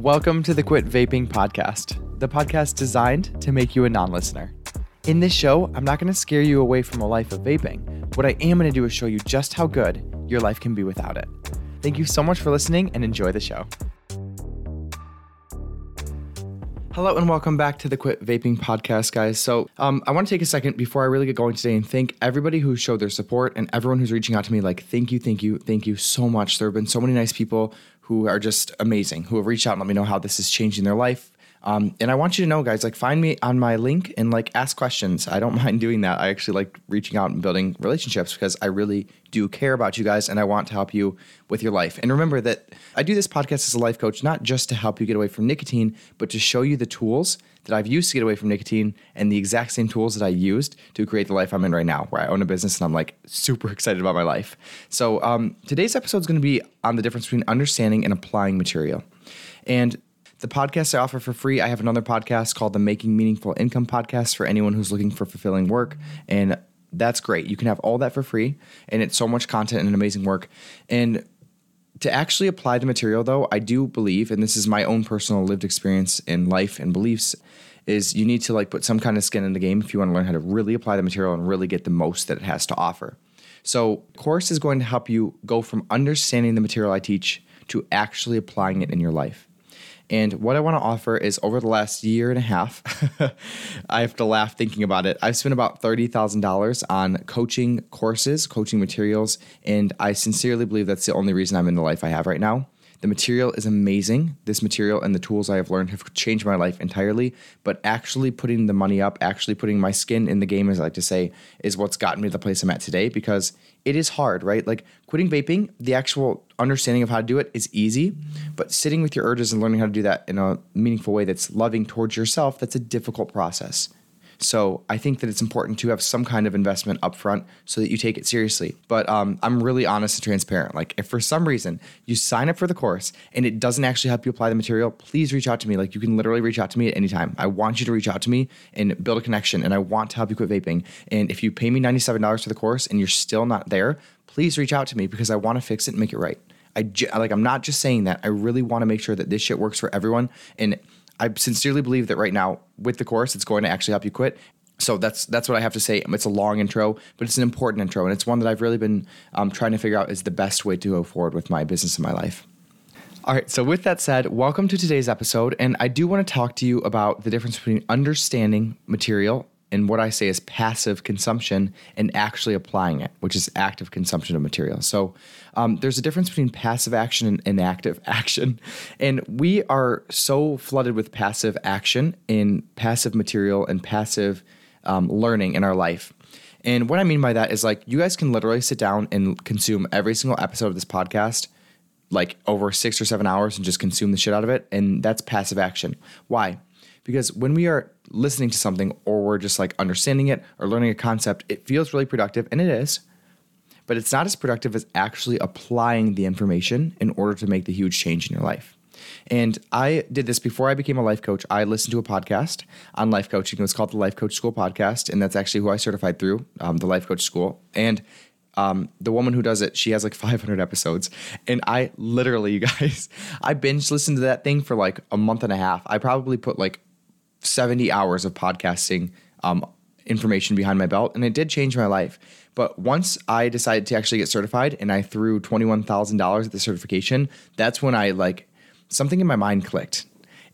Welcome to the Quit Vaping Podcast, the podcast designed to make you a non listener. In this show, I'm not going to scare you away from a life of vaping. What I am going to do is show you just how good your life can be without it. Thank you so much for listening and enjoy the show. Hello and welcome back to the Quit Vaping Podcast, guys. So, um, I want to take a second before I really get going today and thank everybody who showed their support and everyone who's reaching out to me. Like, thank you, thank you, thank you so much. There have been so many nice people who are just amazing, who have reached out and let me know how this is changing their life. Um, and I want you to know, guys, like find me on my link and like ask questions. I don't mind doing that. I actually like reaching out and building relationships because I really do care about you guys and I want to help you with your life. And remember that I do this podcast as a life coach, not just to help you get away from nicotine, but to show you the tools that I've used to get away from nicotine and the exact same tools that I used to create the life I'm in right now, where I own a business and I'm like super excited about my life. So um, today's episode is going to be on the difference between understanding and applying material. And the podcast I offer for free, I have another podcast called the Making Meaningful Income Podcast for anyone who's looking for fulfilling work. And that's great. You can have all that for free. And it's so much content and amazing work. And to actually apply the material, though, I do believe, and this is my own personal lived experience in life and beliefs, is you need to like put some kind of skin in the game if you want to learn how to really apply the material and really get the most that it has to offer. So, course is going to help you go from understanding the material I teach to actually applying it in your life. And what I want to offer is over the last year and a half, I have to laugh thinking about it. I've spent about $30,000 on coaching courses, coaching materials, and I sincerely believe that's the only reason I'm in the life I have right now. The material is amazing. This material and the tools I have learned have changed my life entirely. But actually putting the money up, actually putting my skin in the game, as I like to say, is what's gotten me to the place I'm at today because it is hard, right? Like quitting vaping, the actual understanding of how to do it is easy, but sitting with your urges and learning how to do that in a meaningful way that's loving towards yourself, that's a difficult process. So I think that it's important to have some kind of investment upfront so that you take it seriously. But um, I'm really honest and transparent. Like if for some reason you sign up for the course and it doesn't actually help you apply the material, please reach out to me. Like you can literally reach out to me at any time. I want you to reach out to me and build a connection, and I want to help you quit vaping. And if you pay me $97 for the course and you're still not there, please reach out to me because I want to fix it and make it right. I like I'm not just saying that. I really want to make sure that this shit works for everyone and I sincerely believe that right now with the course, it's going to actually help you quit. So that's that's what I have to say. It's a long intro, but it's an important intro, and it's one that I've really been um, trying to figure out is the best way to go forward with my business and my life. All right, so with that said, welcome to today's episode, and I do want to talk to you about the difference between understanding material and what I say is passive consumption and actually applying it, which is active consumption of material. So um, there's a difference between passive action and, active action. And we are so flooded with passive action in passive material and passive um, learning in our life. And what I mean by that is like you guys can literally sit down and consume every single episode of this podcast like over six or seven hours and just consume the shit out of it. And that's passive action. Why? Because when we are listening to something or we're just like understanding it or learning a concept, it feels really productive, and it is. But it's not as productive as actually applying the information in order to make the huge change in your life. And I did this before I became a life coach. I listened to a podcast on life coaching. It was called the Life Coach School Podcast. And that's actually who I certified through, um, the Life Coach School. And um, the woman who does it, she has like 500 episodes. And I literally, you guys, I binge listened to that thing for like a month and a half. I probably put like 70 hours of podcasting um, information behind my belt, and it did change my life. But once I decided to actually get certified and I threw $21,000 at the certification, that's when I like something in my mind clicked.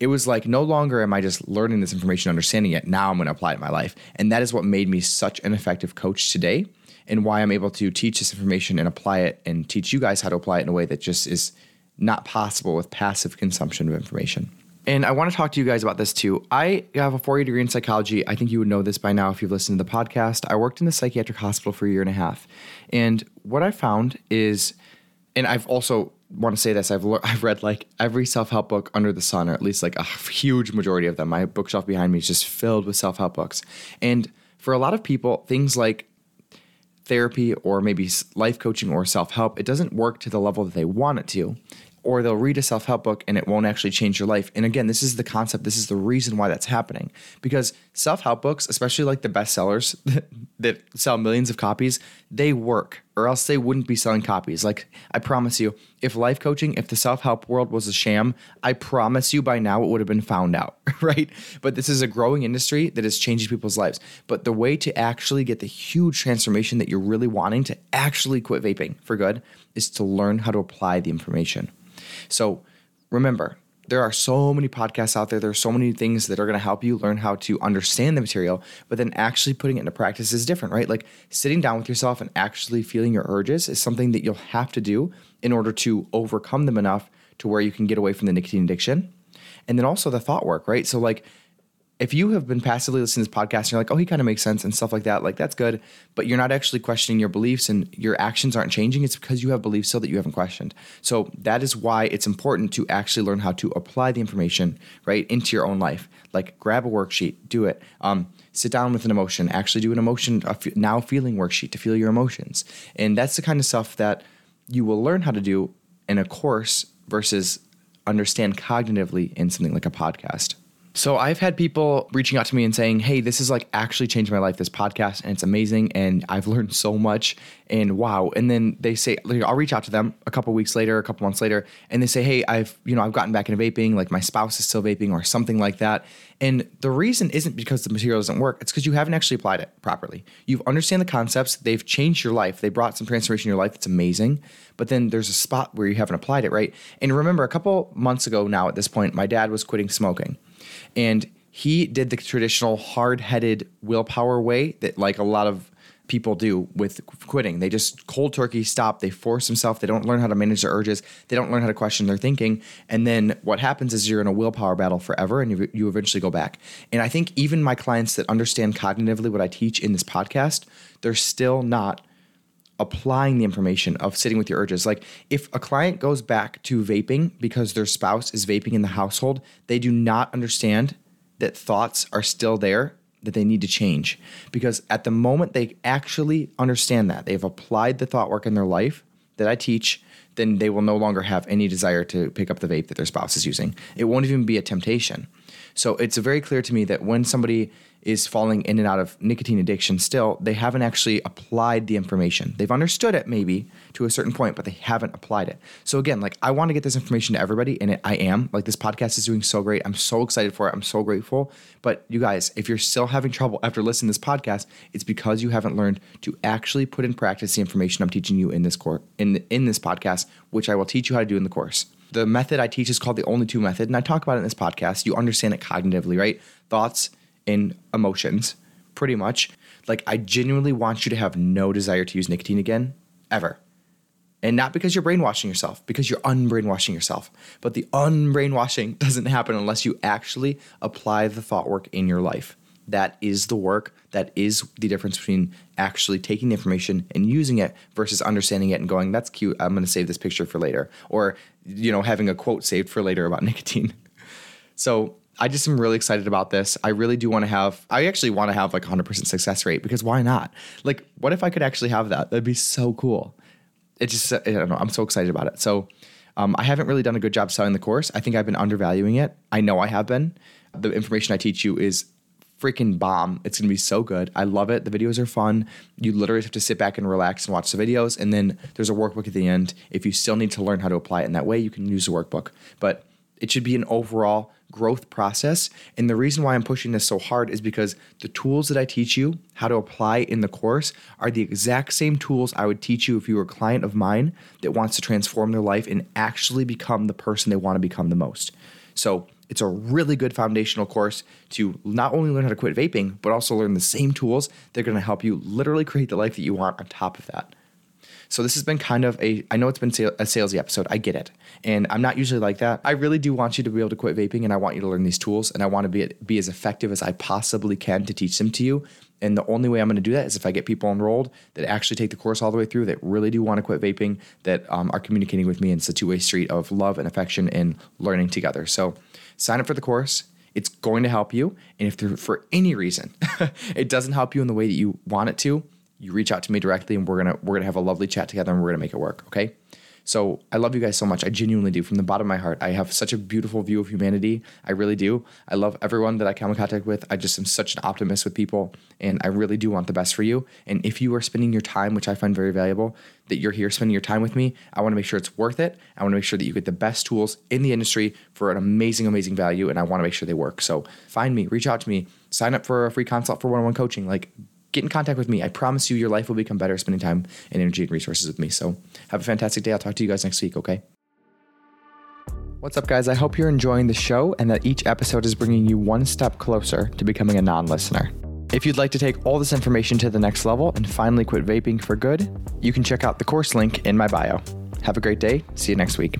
It was like no longer am I just learning this information, understanding it. Now I'm going to apply it in my life. And that is what made me such an effective coach today and why I'm able to teach this information and apply it and teach you guys how to apply it in a way that just is not possible with passive consumption of information. And I want to talk to you guys about this too. I have a four year degree in psychology. I think you would know this by now if you've listened to the podcast. I worked in the psychiatric hospital for a year and a half. And what I found is, and I've also want to say this I've, le- I've read like every self help book under the sun, or at least like a huge majority of them. My bookshelf behind me is just filled with self help books. And for a lot of people, things like therapy or maybe life coaching or self help, it doesn't work to the level that they want it to or they'll read a self help book and it won't actually change your life. And again, this is the concept, this is the reason why that's happening. Because self help books, especially like the bestsellers that, that sell millions of copies, they work. Or else they wouldn't be selling copies. Like, I promise you, if life coaching, if the self help world was a sham, I promise you by now it would have been found out, right? But this is a growing industry that is changing people's lives. But the way to actually get the huge transformation that you're really wanting to actually quit vaping for good is to learn how to apply the information. So remember, there are so many podcasts out there. There are so many things that are going to help you learn how to understand the material, but then actually putting it into practice is different, right? Like sitting down with yourself and actually feeling your urges is something that you'll have to do in order to overcome them enough to where you can get away from the nicotine addiction. And then also the thought work, right? So, like, if you have been passively listening to this podcast and you're like, oh, he kind of makes sense and stuff like that, like that's good, but you're not actually questioning your beliefs and your actions aren't changing, it's because you have beliefs still that you haven't questioned. So that is why it's important to actually learn how to apply the information, right, into your own life. Like grab a worksheet, do it. Um, sit down with an emotion, actually do an emotion, now feeling worksheet to feel your emotions. And that's the kind of stuff that you will learn how to do in a course versus understand cognitively in something like a podcast. So I've had people reaching out to me and saying, "Hey, this is like actually changed my life. This podcast, and it's amazing, and I've learned so much, and wow." And then they say, I'll reach out to them a couple weeks later, a couple months later, and they say, "Hey, I've you know I've gotten back into vaping. Like my spouse is still vaping, or something like that." And the reason isn't because the material doesn't work; it's because you haven't actually applied it properly. You've understand the concepts. They've changed your life. They brought some transformation in your life. That's amazing. But then there's a spot where you haven't applied it right. And remember, a couple months ago now, at this point, my dad was quitting smoking and he did the traditional hard-headed willpower way that like a lot of people do with quitting. They just cold turkey stop. They force themselves. They don't learn how to manage their urges. They don't learn how to question their thinking. And then what happens is you're in a willpower battle forever and you, you eventually go back. And I think even my clients that understand cognitively what I teach in this podcast, they're still not applying the information of sitting with your urges. Like if a client goes back to vaping because their spouse is vaping in the household, they do not understand that thoughts are still there that they need to change because at the moment they actually understand that they've applied the thought work in their life that I teach, then they will no longer have any desire to pick up the vape that their spouse is using. It won't even be a temptation. So it's very clear to me that when somebody is falling in and out of nicotine addiction still, they haven't actually applied the information. They've understood it maybe to a certain point, but they haven't applied it. So again, like I want to get this information to everybody, and it, I am. Like this podcast is doing so great. I'm so excited for it. I'm so grateful. But you guys, if you're still having trouble after listening to this podcast, it's because you haven't learned to actually put in practice the information I'm teaching you in this course in in this podcast, which I will teach you how to do in the course. The method I teach is called the only two method, and I talk about it in this podcast. You understand it cognitively, right? Thoughts in emotions, pretty much. Like, I genuinely want you to have no desire to use nicotine again, ever. And not because you're brainwashing yourself, because you're unbrainwashing yourself. But the unbrainwashing doesn't happen unless you actually apply the thought work in your life. That is the work. That is the difference between actually taking the information and using it versus understanding it and going, that's cute. I'm going to save this picture for later. Or, you know, having a quote saved for later about nicotine. So I just am really excited about this. I really do want to have, I actually want to have like 100% success rate because why not? Like, what if I could actually have that? That'd be so cool. It just, I don't know, I'm so excited about it. So, um, I haven't really done a good job selling the course. I think I've been undervaluing it. I know I have been. The information I teach you is freaking bomb. It's going to be so good. I love it. The videos are fun. You literally have to sit back and relax and watch the videos. And then there's a workbook at the end. If you still need to learn how to apply it in that way, you can use the workbook. But it should be an overall growth process. And the reason why I'm pushing this so hard is because the tools that I teach you how to apply in the course are the exact same tools I would teach you if you were a client of mine that wants to transform their life and actually become the person they want to become the most. So, it's a really good foundational course to not only learn how to quit vaping, but also learn the same tools that are going to help you literally create the life that you want on top of that. So this has been kind of a, I know it's been a salesy episode. I get it. And I'm not usually like that. I really do want you to be able to quit vaping and I want you to learn these tools and I want to be, be as effective as I possibly can to teach them to you. And the only way I'm going to do that is if I get people enrolled that actually take the course all the way through, that really do want to quit vaping, that um, are communicating with me. And it's a two way street of love and affection and learning together. So sign up for the course. It's going to help you. And if for any reason it doesn't help you in the way that you want it to, you reach out to me directly and we're gonna we're gonna have a lovely chat together and we're gonna make it work. Okay. So I love you guys so much. I genuinely do from the bottom of my heart. I have such a beautiful view of humanity. I really do. I love everyone that I come in contact with. I just am such an optimist with people and I really do want the best for you. And if you are spending your time, which I find very valuable, that you're here spending your time with me, I want to make sure it's worth it. I want to make sure that you get the best tools in the industry for an amazing, amazing value. And I want to make sure they work. So find me, reach out to me, sign up for a free consult for one on one coaching. Like, get in contact with me. I promise you, your life will become better spending time and energy and resources with me. So have a fantastic day. I'll talk to you guys next week, okay? What's up, guys? I hope you're enjoying the show and that each episode is bringing you one step closer to becoming a non listener. If you'd like to take all this information to the next level and finally quit vaping for good, you can check out the course link in my bio. Have a great day. See you next week.